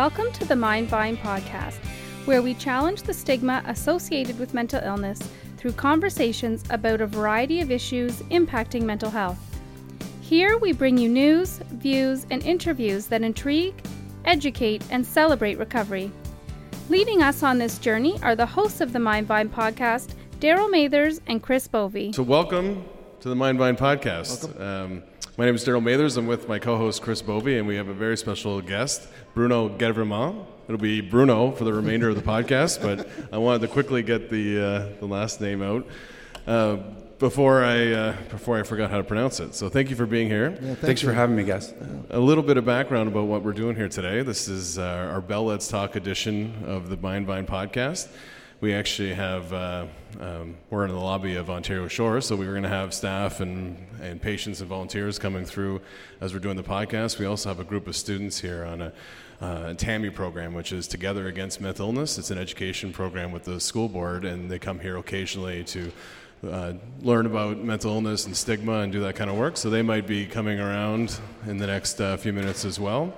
Welcome to the Mindvine podcast, where we challenge the stigma associated with mental illness through conversations about a variety of issues impacting mental health. Here we bring you news, views, and interviews that intrigue, educate, and celebrate recovery. Leading us on this journey are the hosts of the Mindvine podcast, Daryl Mathers and Chris Bovey. So, welcome to the Mindvine podcast. Um, my name is Daryl Mathers. I'm with my co-host Chris Bovey, and we have a very special guest, Bruno Guevremont. It'll be Bruno for the remainder of the podcast, but I wanted to quickly get the uh, the last name out uh, before I uh, before I forgot how to pronounce it. So, thank you for being here. Yeah, thank Thanks you. for having me, guys. A little bit of background about what we're doing here today. This is uh, our Bell Let's Talk edition of the Mindvine podcast. We actually have, uh, um, we're in the lobby of Ontario Shore, so we were going to have staff and, and patients and volunteers coming through as we're doing the podcast. We also have a group of students here on a, uh, TAMI program, which is Together Against Mental Illness. It's an education program with the school board, and they come here occasionally to uh, learn about mental illness and stigma and do that kind of work. So they might be coming around in the next uh, few minutes as well.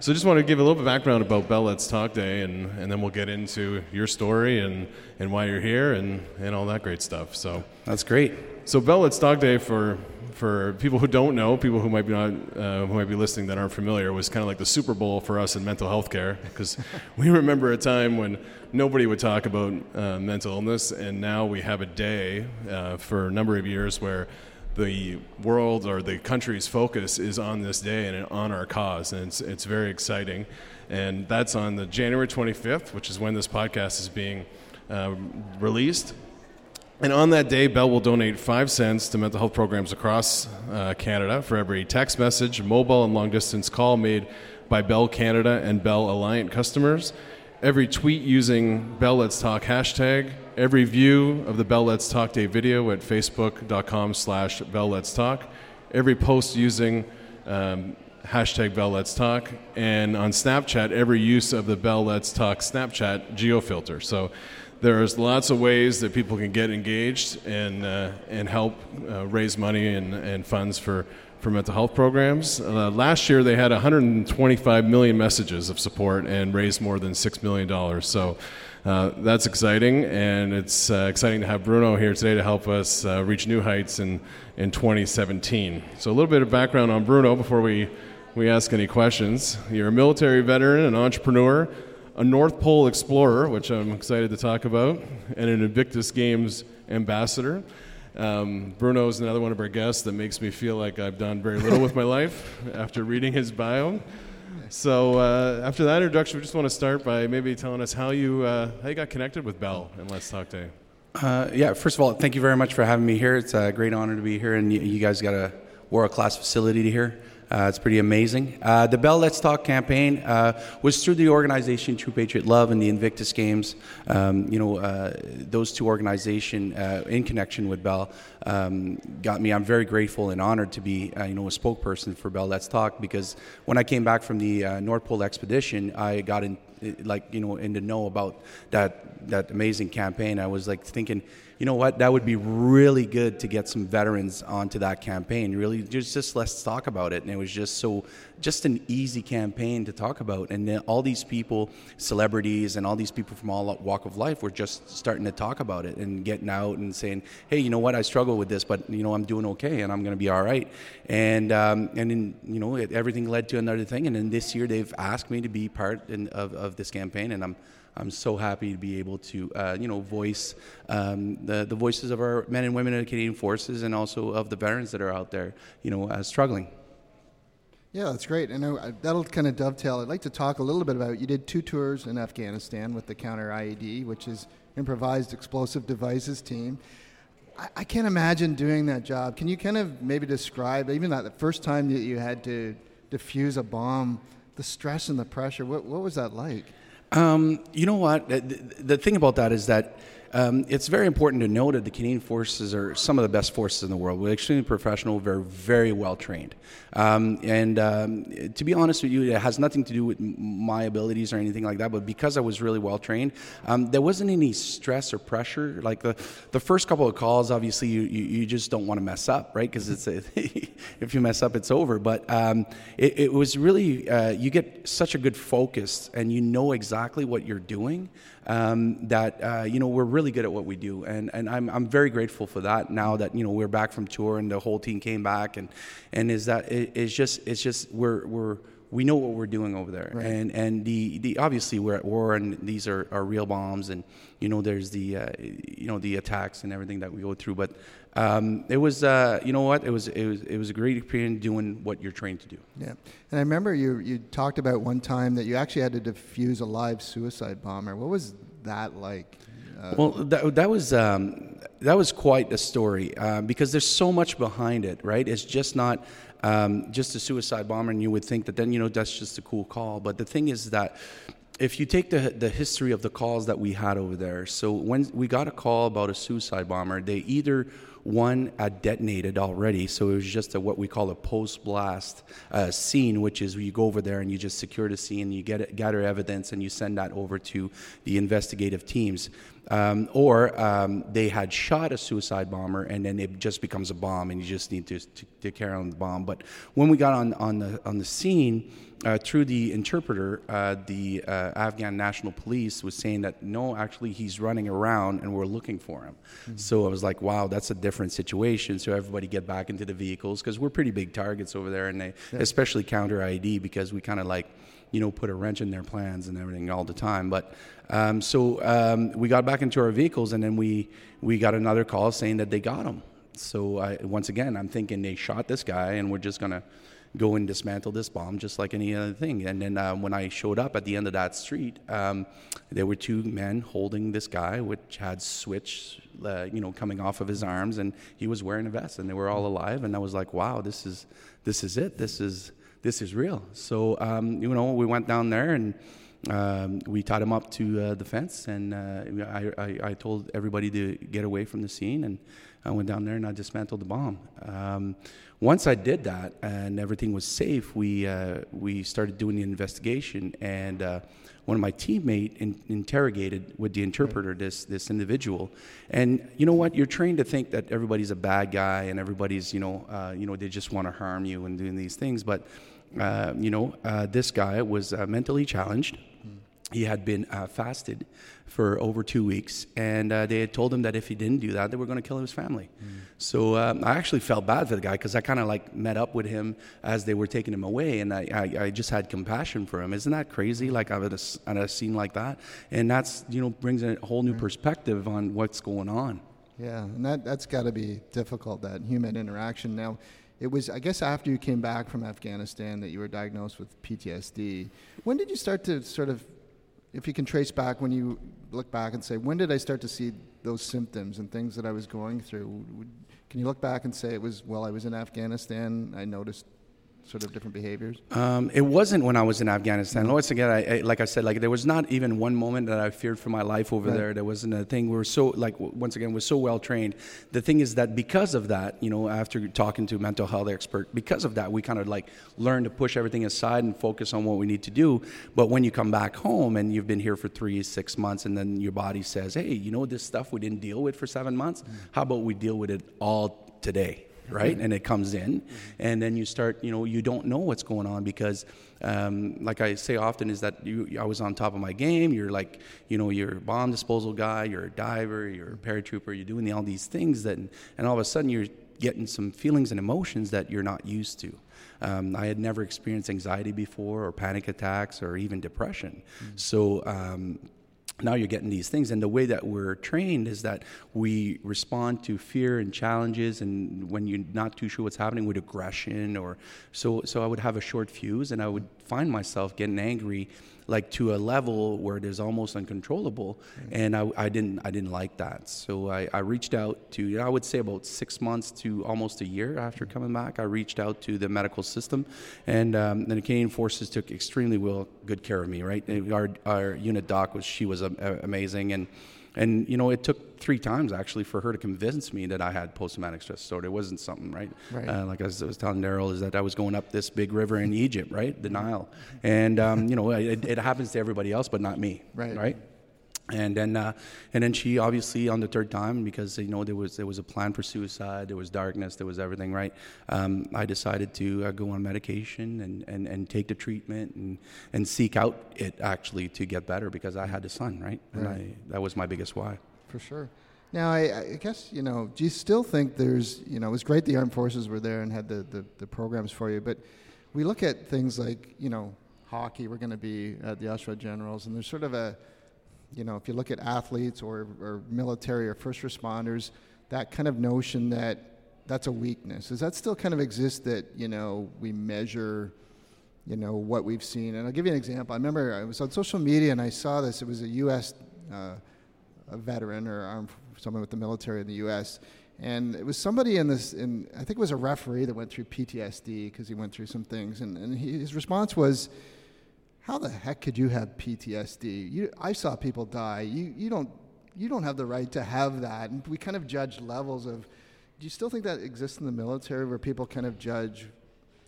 So just want to give a little bit of background about Bell Let's Talk Day, and, and then we'll get into your story and, and why you're here and, and all that great stuff. So, That's great. so Bell Let's Talk Day for for people who don't know, people who might be not uh, who might be listening that aren't familiar, was kind of like the Super Bowl for us in mental health care because we remember a time when nobody would talk about uh, mental illness, and now we have a day uh, for a number of years where the world or the country's focus is on this day and on our cause, and it's, it's very exciting. And that's on the January 25th, which is when this podcast is being uh, released. And on that day, Bell will donate five cents to mental health programs across uh, Canada for every text message, mobile, and long distance call made by Bell Canada and Bell Alliant customers, every tweet using Bell Let's Talk hashtag, every view of the Bell Let's Talk Day video at facebook.com slash Bell Let's Talk, every post using um, hashtag Bell Let's Talk, and on Snapchat, every use of the Bell Let's Talk Snapchat geofilter. So there's lots of ways that people can get engaged and, uh, and help uh, raise money and, and funds for, for mental health programs. Uh, last year, they had 125 million messages of support and raised more than $6 million. So uh, that's exciting, and it's uh, exciting to have Bruno here today to help us uh, reach new heights in, in 2017. So, a little bit of background on Bruno before we, we ask any questions. You're a military veteran, an entrepreneur, a North Pole explorer, which I'm excited to talk about, and an Invictus Games ambassador. Um, Bruno is another one of our guests that makes me feel like I've done very little with my life after reading his bio. So uh, after that introduction, we just want to start by maybe telling us how you uh, how you got connected with Bell and Let's Talk Day. Uh, yeah, first of all, thank you very much for having me here. It's a great honor to be here, and you, you guys got a world class facility to here. Uh, it's pretty amazing. Uh, the Bell Let's Talk campaign uh, was through the organization True Patriot Love and the Invictus Games. Um, you know, uh, those two organizations uh, in connection with Bell um, got me. I'm very grateful and honored to be, uh, you know, a spokesperson for Bell Let's Talk because when I came back from the North Pole expedition, I got in, like, you know, in the know about that that amazing campaign. I was like thinking you know what, that would be really good to get some veterans onto that campaign. Really, just just let's talk about it. And it was just so, just an easy campaign to talk about. And then all these people, celebrities, and all these people from all walk of life were just starting to talk about it and getting out and saying, hey, you know what, I struggle with this, but you know I'm doing okay and I'm going to be all right. And um, and then you know it, everything led to another thing. And then this year they've asked me to be part in, of of this campaign, and I'm. I'm so happy to be able to, uh, you know, voice um, the, the voices of our men and women in the Canadian Forces and also of the veterans that are out there, you know, uh, struggling. Yeah, that's great. And uh, that'll kind of dovetail. I'd like to talk a little bit about you did two tours in Afghanistan with the Counter IED, which is improvised explosive devices team. I, I can't imagine doing that job. Can you kind of maybe describe even that the first time that you had to defuse a bomb, the stress and the pressure? What, what was that like? Um, you know what? The, the thing about that is that um, it's very important to know that the Canadian forces are some of the best forces in the world. We're extremely professional, very, very well trained. Um, and um, to be honest with you, it has nothing to do with my abilities or anything like that. But because I was really well trained, um, there wasn't any stress or pressure. Like the, the first couple of calls, obviously, you, you, you just don't want to mess up, right? Because it's a, if you mess up, it's over. But um, it, it, was really, uh, you get such a good focus and you know exactly what you're doing um, that uh, you know we're really good at what we do, and and I'm I'm very grateful for that. Now that you know we're back from tour and the whole team came back, and and is that it, it's just it's just we're we're we know what we're doing over there, right. and and the, the obviously we're at war, and these are, are real bombs, and you know there's the uh, you know the attacks and everything that we go through, but um, it was uh, you know what it was it was it was a great experience doing what you're trained to do. Yeah, and I remember you you talked about one time that you actually had to defuse a live suicide bomber. What was that like? Uh, well, that, that was um, that was quite a story uh, because there's so much behind it, right? It's just not um, just a suicide bomber, and you would think that then you know that's just a cool call. But the thing is that if you take the the history of the calls that we had over there, so when we got a call about a suicide bomber, they either one had detonated already, so it was just a, what we call a post blast uh, scene, which is you go over there and you just secure the scene, you get it, gather evidence, and you send that over to the investigative teams. Um, or um, they had shot a suicide bomber and then it just becomes a bomb and you just need to, to, to carry on the bomb. But when we got on, on, the, on the scene, uh, through the interpreter, uh, the uh, Afghan National Police was saying that no, actually, he's running around and we're looking for him. Mm-hmm. So I was like, wow, that's a different situation. So everybody get back into the vehicles because we're pretty big targets over there, and they yeah. especially counter IED because we kind of like you know, put a wrench in their plans and everything all the time. But um, so um, we got back into our vehicles, and then we we got another call saying that they got him. So I, once again, I'm thinking they shot this guy, and we're just gonna go and dismantle this bomb just like any other thing. And then uh, when I showed up at the end of that street, um, there were two men holding this guy, which had switch, uh, you know, coming off of his arms, and he was wearing a vest, and they were all alive. And I was like, wow, this is this is it. This is this is real. So, um, you know, we went down there and um, we tied him up to uh, the fence, and uh, I, I, I, told everybody to get away from the scene, and I went down there and I dismantled the bomb. Um, once I did that and everything was safe, we uh, we started doing the investigation, and uh, one of my teammate in, interrogated with the interpreter this this individual, and you know what? You're trained to think that everybody's a bad guy and everybody's you know uh, you know they just want to harm you and doing these things, but uh, you know uh, this guy was uh, mentally challenged he had been uh, fasted for over two weeks, and uh, they had told him that if he didn't do that, they were going to kill his family. Mm. So um, I actually felt bad for the guy because I kind of like met up with him as they were taking him away, and I, I, I just had compassion for him. Isn't that crazy? Like I've had a, at a scene like that, and that's you know brings a whole new perspective on what's going on. Yeah, and that that's got to be difficult that human interaction. Now, it was I guess after you came back from Afghanistan that you were diagnosed with PTSD. When did you start to sort of if you can trace back when you look back and say, when did I start to see those symptoms and things that I was going through? Can you look back and say it was while I was in Afghanistan, I noticed sort of different behaviors? Um, it wasn't when I was in Afghanistan. Once again, I, I, like I said, like there was not even one moment that I feared for my life over right. there. There wasn't a thing. We were so like once again, we're so well trained. The thing is that because of that, you know, after talking to a mental health expert, because of that, we kind of like learn to push everything aside and focus on what we need to do. But when you come back home and you've been here for three, six months, and then your body says, "Hey, you know this stuff we didn't deal with for seven months. Mm. How about we deal with it all today?" Right? And it comes in, and then you start, you know, you don't know what's going on because, um, like I say often, is that you, I was on top of my game. You're like, you know, you're a bomb disposal guy, you're a diver, you're a paratrooper, you're doing all these things that, and all of a sudden you're getting some feelings and emotions that you're not used to. Um, I had never experienced anxiety before, or panic attacks, or even depression. Mm-hmm. So um, now you're getting these things and the way that we're trained is that we respond to fear and challenges and when you're not too sure what's happening with aggression or so so i would have a short fuse and i would find myself getting angry like to a level where it is almost uncontrollable. Mm-hmm. And I, I, didn't I didn't like that. So I, I reached out to you know, I would say about six months to almost a year after mm-hmm. coming back. I reached out to the medical system, and um, the Canadian Forces took extremely well good care of me. Right, our our unit doc was she was amazing and and you know, it took three times actually for her to convince me that I had post-traumatic stress disorder. It wasn't something right. Right. Uh, like I was, I was telling Daryl, is that I was going up this big river in Egypt, right, the Nile, and um, you know, it, it happens to everybody else, but not me. Right. Right and then uh, and then she obviously on the third time because you know there was there was a plan for suicide there was darkness there was everything right um, I decided to uh, go on medication and, and, and take the treatment and, and seek out it actually to get better because I had a son right and Right. I, that was my biggest why For sure. Now, I, I guess, you know, do you still think there's, you know, it was great the armed forces were there and had the, the, the programs for you, but we look at things like, you know, hockey, we're going to be at the Oshawa Generals, and there's sort of a, you know, if you look at athletes or, or military or first responders, that kind of notion that that's a weakness. Does that still kind of exist that, you know, we measure, you know, what we've seen? And I'll give you an example. I remember I was on social media and I saw this. It was a U.S. Uh, a veteran or armed, someone with the military in the U.S. And it was somebody in this, in, I think it was a referee that went through PTSD because he went through some things. And, and he, his response was, how the heck could you have PTSD? You, I saw people die. You, you, don't, you don't have the right to have that. And we kind of judge levels of, do you still think that exists in the military where people kind of judge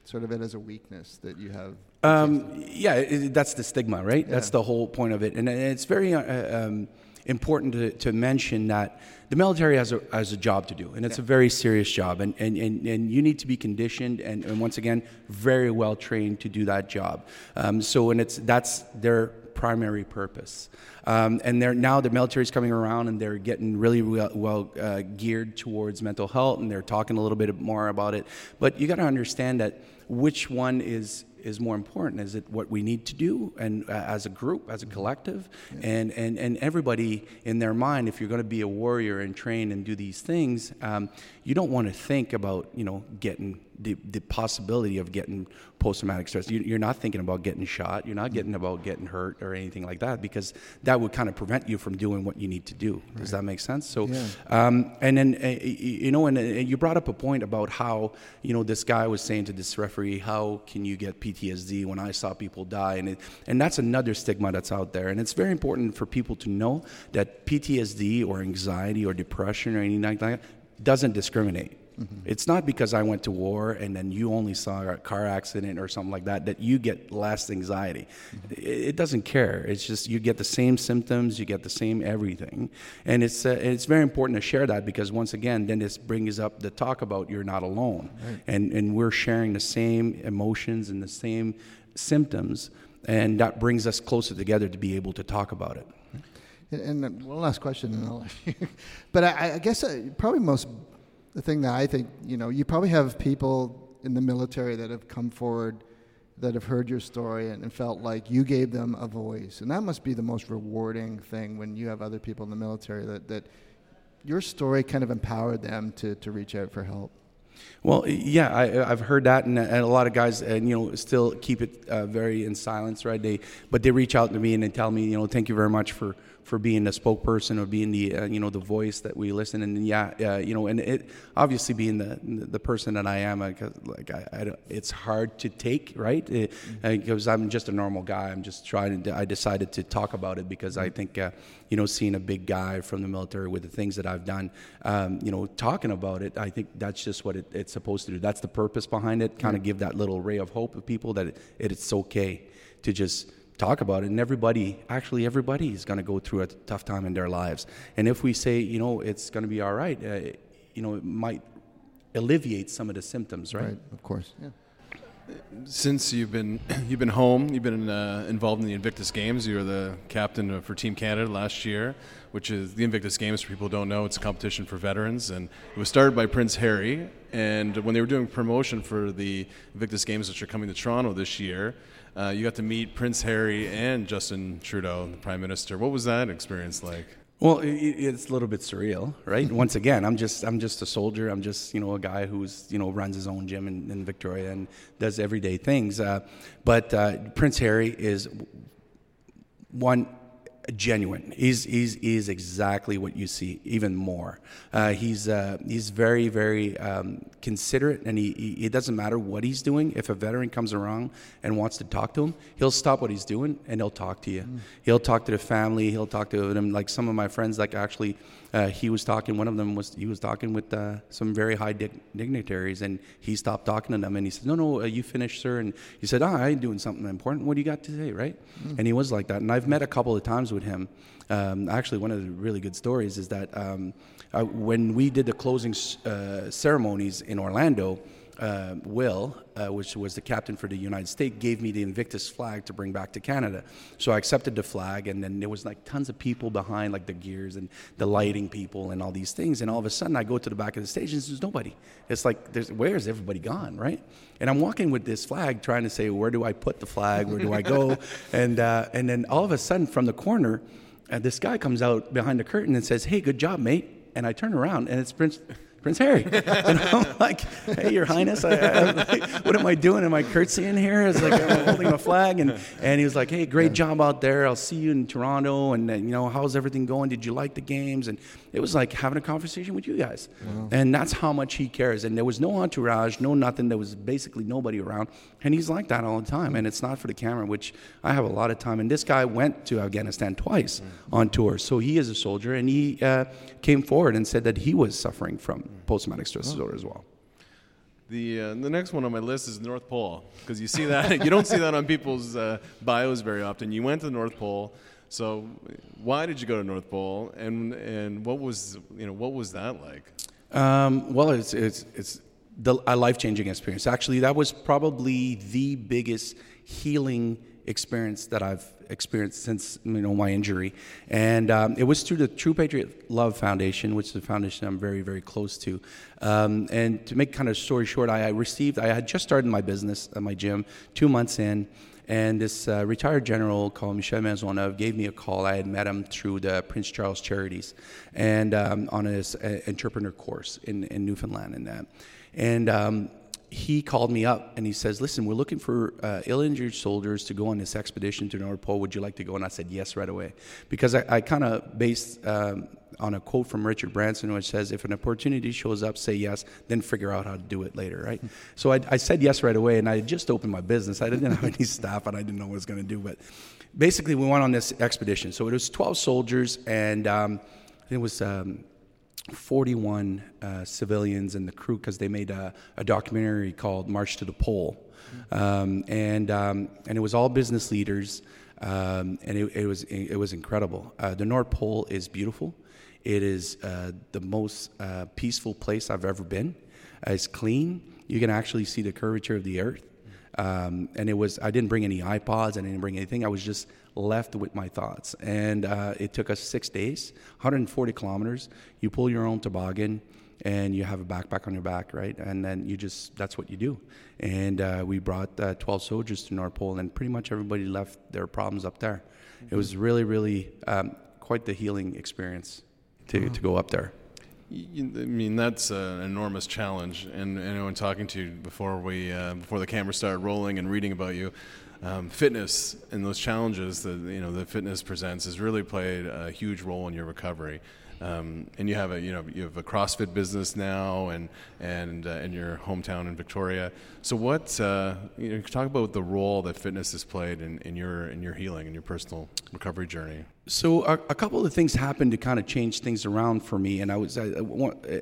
sort of it as a weakness that you have? Um, yeah, it, that's the stigma, right? That's the whole point of it, and, and it's very uh, um, important to, to mention that the military has a, has a job to do, and it's a very serious job, and, and, and, and you need to be conditioned and, and once again very well trained to do that job. Um, so, and it's that's their primary purpose. Um, and they're now the military's coming around and they're getting really well, well uh, geared towards mental health and they're talking a little bit more about it. But you got to understand that which one is is more important? Is it what we need to do, and uh, as a group, as a collective, and, and and everybody in their mind, if you're going to be a warrior and train and do these things, um, you don't want to think about you know getting the, the possibility of getting post-traumatic stress. You, you're not thinking about getting shot. You're not getting about getting hurt or anything like that because that would kind of prevent you from doing what you need to do. Does that make sense? So, Yeah. um, and then uh, you know, and, uh, you brought up a point about how you know this guy was saying to this referee, "How can you get PTSD when I saw people die?" And it, and that's another stigma that's out there. And it's very important for people to know that PTSD or anxiety or depression or anything like that doesn't discriminate. It's not because I went to war and then you only saw a car accident or something like that that you get less anxiety. It, it doesn't care. It's just you get the same symptoms, you get the same everything, and it's uh, it's very important to share that because once again, then this brings up the talk about you're not alone, and and we're sharing the same emotions and the same symptoms, and that brings us closer together to be able to talk about it. And, and one last question, and I'll but I, I guess uh, probably most the thing that I think you know you probably have people in the military that have come forward that have heard your story and, and felt like you gave them a voice, and that must be the most rewarding thing when you have other people in the military that that your story kind of empowered them to to reach out for help. Well, yeah, I, I've heard that, and, and a lot of guys, and you know, still keep it uh, very in silence, right? They, but they reach out to me and they tell me, you know, thank you very much for for being the spokesperson or being the, uh, you know, the voice that we listen. And yeah, uh, you know, and it obviously being the the person that I am, I, like I, I it's hard to take, right? Because I'm just a normal guy. I'm just trying to. I decided to talk about it because I think, uh, you know, seeing a big guy from the military with the things that I've done, um, you know, talking about it, I think that's just what it, it's supposed to do. That's the purpose behind it. Kind of give that little ray of hope to people that it, it's okay to just talk about it. And everybody, actually, everybody is going to go through a tough time in their lives. And if we say, you know, it's going to be all right, uh, you know, it might alleviate some of the symptoms, right? right Of course. Yeah. Since you've been you've been home, you've been uh, involved in the Invictus Games. You were the captain for Team Canada last year, which is the Invictus Games. For people who don't know, it's a competition for veterans, and it was started by Prince Harry. And when they were doing promotion for the Invictus Games, which are coming to Toronto this year, uh, you got to meet Prince Harry and Justin Trudeau, the Prime Minister. What was that experience like? Well, it's a little bit surreal, right? Once again, I'm just I'm just a soldier. I'm just you know a guy who's you know runs his own gym in, in Victoria and does everyday things. Uh, but uh, Prince Harry is one genuine. He's, he's, he's exactly what you see, even more. Uh, he's, uh, he's very, very um, considerate, and he, he, it doesn't matter what he's doing. If a veteran comes around and wants to talk to him, he'll stop what he's doing and he'll talk to you. Mm. He'll talk to the family, he'll talk to them. Like some of my friends, like actually, uh, he was talking, one of them was, he was talking with uh, some very high dig- dignitaries, and he stopped talking to them, and he said, No, no, uh, you finished, sir. And he said, Oh, I ain't doing something important. What do you got to say, right? Mm. And he was like that. And I've met a couple of times with him. Um, actually, one of the really good stories is that um, uh, when we did the closing uh, ceremonies in Orlando, uh, Will, uh, which was the captain for the United States, gave me the Invictus flag to bring back to Canada. So I accepted the flag, and then there was like tons of people behind, like the gears and the lighting people and all these things. And all of a sudden, I go to the back of the stage, and there's nobody. It's like, there's, where's everybody gone, right? And I'm walking with this flag, trying to say, where do I put the flag? Where do I go? and uh, and then all of a sudden, from the corner, uh, this guy comes out behind the curtain and says, "Hey, good job, mate." And I turn around, and it's Prince. Prince Harry. And I'm like, hey, Your Highness, I, I, like, what am I doing? Am I curtsying here? It's like I'm holding a flag. And, and he was like, hey, great job out there. I'll see you in Toronto. And, you know, how's everything going? Did you like the games? And it was like having a conversation with you guys. Wow. And that's how much he cares. And there was no entourage, no nothing. There was basically nobody around. And he's like that all the time. And it's not for the camera, which I have a lot of time. And this guy went to Afghanistan twice mm. on tour. So he is a soldier. And he uh, came forward and said that he was suffering from post traumatic stress oh. disorder as well. The, uh, the next one on my list is North Pole because you see that you don't see that on people's uh, bios very often. You went to the North Pole, so why did you go to North Pole, and and what was you know what was that like? Um, well, it's it's it's the, a life changing experience. Actually, that was probably the biggest healing experience that I've experienced since you know my injury, and um, it was through the True Patriot Love Foundation, which is a foundation I'm very very close to. Um, and to make kind of story short, I, I, received I had just started my business at my gym two months in. And this uh, retired general called Michel Maisonneuve gave me a call. I had met him through the Prince Charles Charities and um, on his uh, entrepreneur course in, in Newfoundland and that. And um, he called me up and he says, "Listen, we're looking for uh, ill-injured soldiers to go on this expedition to North Pole. Would you like to go?" And I said yes right away because I, I kind of based um, on a quote from Richard Branson, which says, "If an opportunity shows up, say yes, then figure out how to do it later." Right. so I, I said yes right away, and I just opened my business. I didn't have any staff, and I didn't know what I was going to do. But basically, we went on this expedition. So it was 12 soldiers, and um, it was. Um, 41 uh, civilians and the crew because they made a, a, documentary called March to the Pole. Um, and, um, and it was all business leaders, um, and it, it, was, it was incredible. Uh, the North Pole is beautiful. It is uh, the most uh, peaceful place I've ever been. it's clean. You can actually see the curvature of the earth. Um, and it was, I didn't bring any iPods, I didn't bring anything. I was just left with my thoughts. And uh, it took us six days, 140 kilometers. You pull your own toboggan and you have a backpack on your back, right? And then you just, that's what you do. And uh, we brought uh, 12 soldiers to North Pole, and pretty much everybody left their problems up there. Mm-hmm. It was really, really um, quite the healing experience to, mm-hmm. to go up there. I mean, that's an enormous challenge. And, when talking to you before we uh, before the camera started rolling and reading about you, um, fitness and those challenges that you know the fitness presents has really played a huge role in your recovery. Um, and you have a you know you have a CrossFit business now, and and uh, in your hometown in Victoria. So what uh, you know, talk about the role that fitness has played in, in your in your healing and your personal recovery journey. So a, a, couple of things happened to kind of change things around for me, and I was I,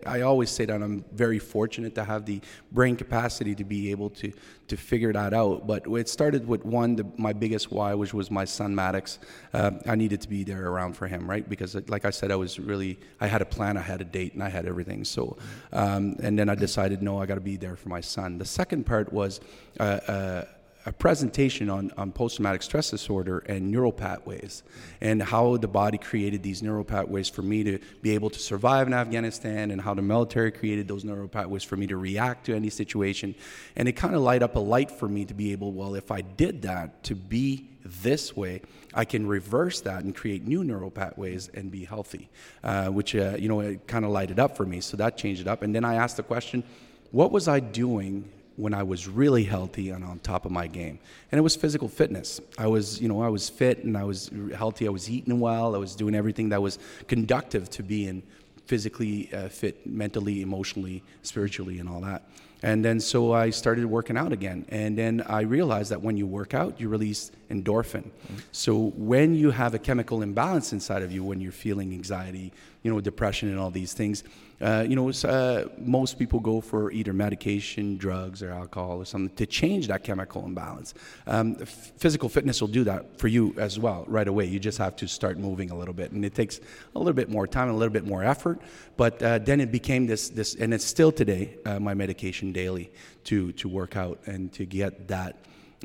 I, always say that I'm very fortunate to have the brain capacity to be able to to figure that out. But it started with one, the, my biggest why, which was my son Maddox. Uh, I needed to be there around for him, right? Because like I said, I was really I had a plan, I had a date, and I had everything. So, um, and then I decided, no, I got to be there for my son. The second part was. Uh, uh, a presentation on, on post-traumatic stress disorder and neural pathways and how the body created these neural pathways for me to be able to survive in Afghanistan and how the military created those neural pathways for me to react to any situation. And it kind of light up a light for me to be able, well, if I did that to be this way, I can reverse that and create new neural pathways and be healthy, uh, which, uh, you know, it kind of lighted up for me. So that changed it up. And then I asked the question, what was I doing when I was really healthy and on top of my game. And it was physical fitness. I was, you know, I was fit and I was healthy. I was eating well. I was doing everything that was conductive to being physically uh, fit, mentally, emotionally, spiritually, and all that. And then so I started working out again. And then I realized that when you work out, you release endorphin. Mm-hmm. So when you have a chemical imbalance inside of you, when you're feeling anxiety, you know, depression and all these things, uh, you know, uh, most people go for either medication, drugs, or alcohol or something to change that chemical imbalance. Um, f- physical fitness will do that for you as well right away. You just have to start moving a little bit, and it takes a little bit more time, and a little bit more effort. But uh, then it became this, this, and it's still today uh, my medication daily to to work out and to get that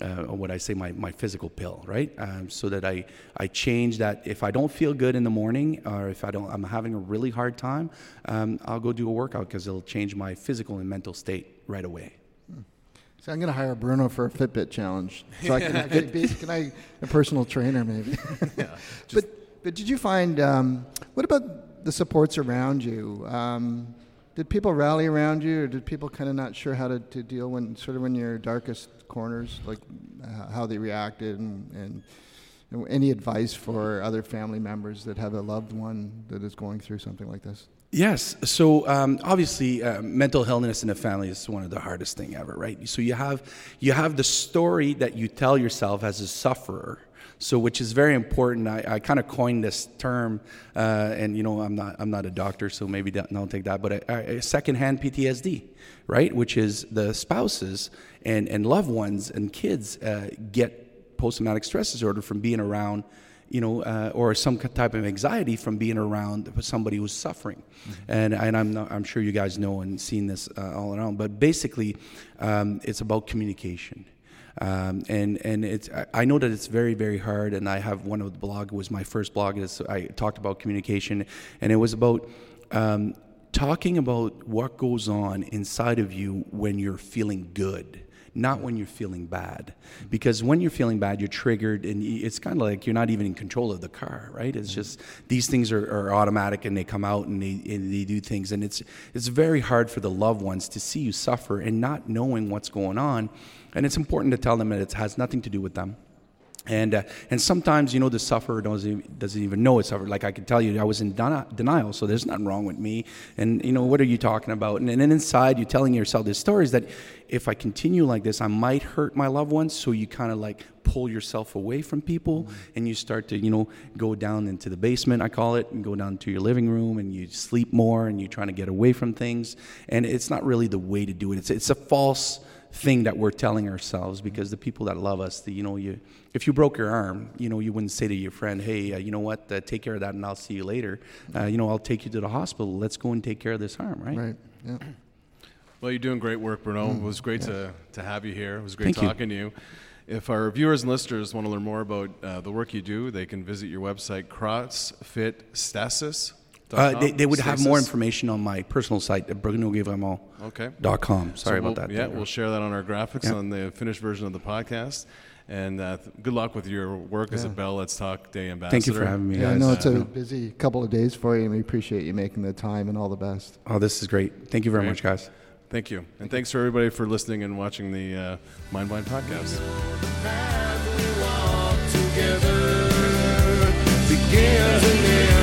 uh, or what I say, my, my physical pill, right? Um, so that I, I change that. If I don't feel good in the morning, or if I don't, I'm having a really hard time, um, I'll go do a workout because it'll change my physical and mental state right away. Hmm. So I'm going to hire Bruno for a Fitbit challenge. So I can actually be, can I a personal trainer maybe? yeah, but but did you find um, what about the supports around you? Um, did people rally around you, or did people kind of not sure how to, to deal when sort of when your darkest corners, like how they reacted, and, and, and any advice for other family members that have a loved one that is going through something like this? Yes. So um, obviously, uh, mental illness in a family is one of the hardest thing ever, right? So you have you have the story that you tell yourself as a sufferer, so which is very important. I, I kind of coined this term, uh, and you know I'm not I'm not a doctor, so maybe don't take that. But a, a secondhand PTSD, right? Which is the spouses and and loved ones and kids uh, get post traumatic stress disorder from being around you know, uh, or some type of anxiety from being around somebody who's suffering. Mm-hmm. And, and I'm, not, I'm sure you guys know and seen this uh, all around, but basically, um, it's about communication. Um, and and it's I know that it's very very hard. And I have one of the blog was my first blog. Is I talked about communication, and it was about um, talking about what goes on inside of you when you're feeling good not when you're feeling bad. Because when you're feeling bad, you're triggered, and it's kind of like you're not even in control of the car, right? It's just these things are, are automatic and they come out and they, and they do things. And it's, it's very hard for the loved ones to see you suffer and not knowing what's going on. And it's important to tell them that it has nothing to do with them. And, uh, and sometimes, you know, the sufferer doesn't, doesn't even know it's suffered. Like I can tell you, I was in denial, so there's nothing wrong with me. And, you know, what are you talking about? And, and then inside, you're telling yourself these stories that if I continue like this, I might hurt my loved ones. So you kind of like pull yourself away from people mm-hmm. and you start to, you know, go down into the basement, I call it, and go down to your living room and you sleep more and you're trying to get away from things. And it's not really the way to do it. It's, it's a false thing that we're telling ourselves because the people that love us, the, you know, you if you broke your arm, you know, you wouldn't say to your friend, "Hey, uh, you know what? Uh, take care of that, and I'll see you later." Uh, you know, I'll take you to the hospital. Let's go and take care of this arm, right? Right. Yeah. Well, you're doing great work, Bruno. Mm. It was great yeah. to, to have you here. It was great Thank talking you. to you. If our viewers and listeners want to learn more about uh, the work you do, they can visit your website, CrossFit Uh, they, they, would have more information on my personal site at brunoguevremont.com. Okay. .com. Sorry so about that. Yeah, we'll share that on our graphics yeah. on the finished version of the podcast. And uh, th- good luck with your work yeah. as a Bell Let's Talk Day ambassador. Thank you for having me. Yeah, guys. I know it's a busy couple of days for you, and we appreciate you making the time and all the best. Oh, this is great. Thank you very great. much, guys. Thank you. And thanks for everybody for listening and watching the uh, Mindvine podcast. begins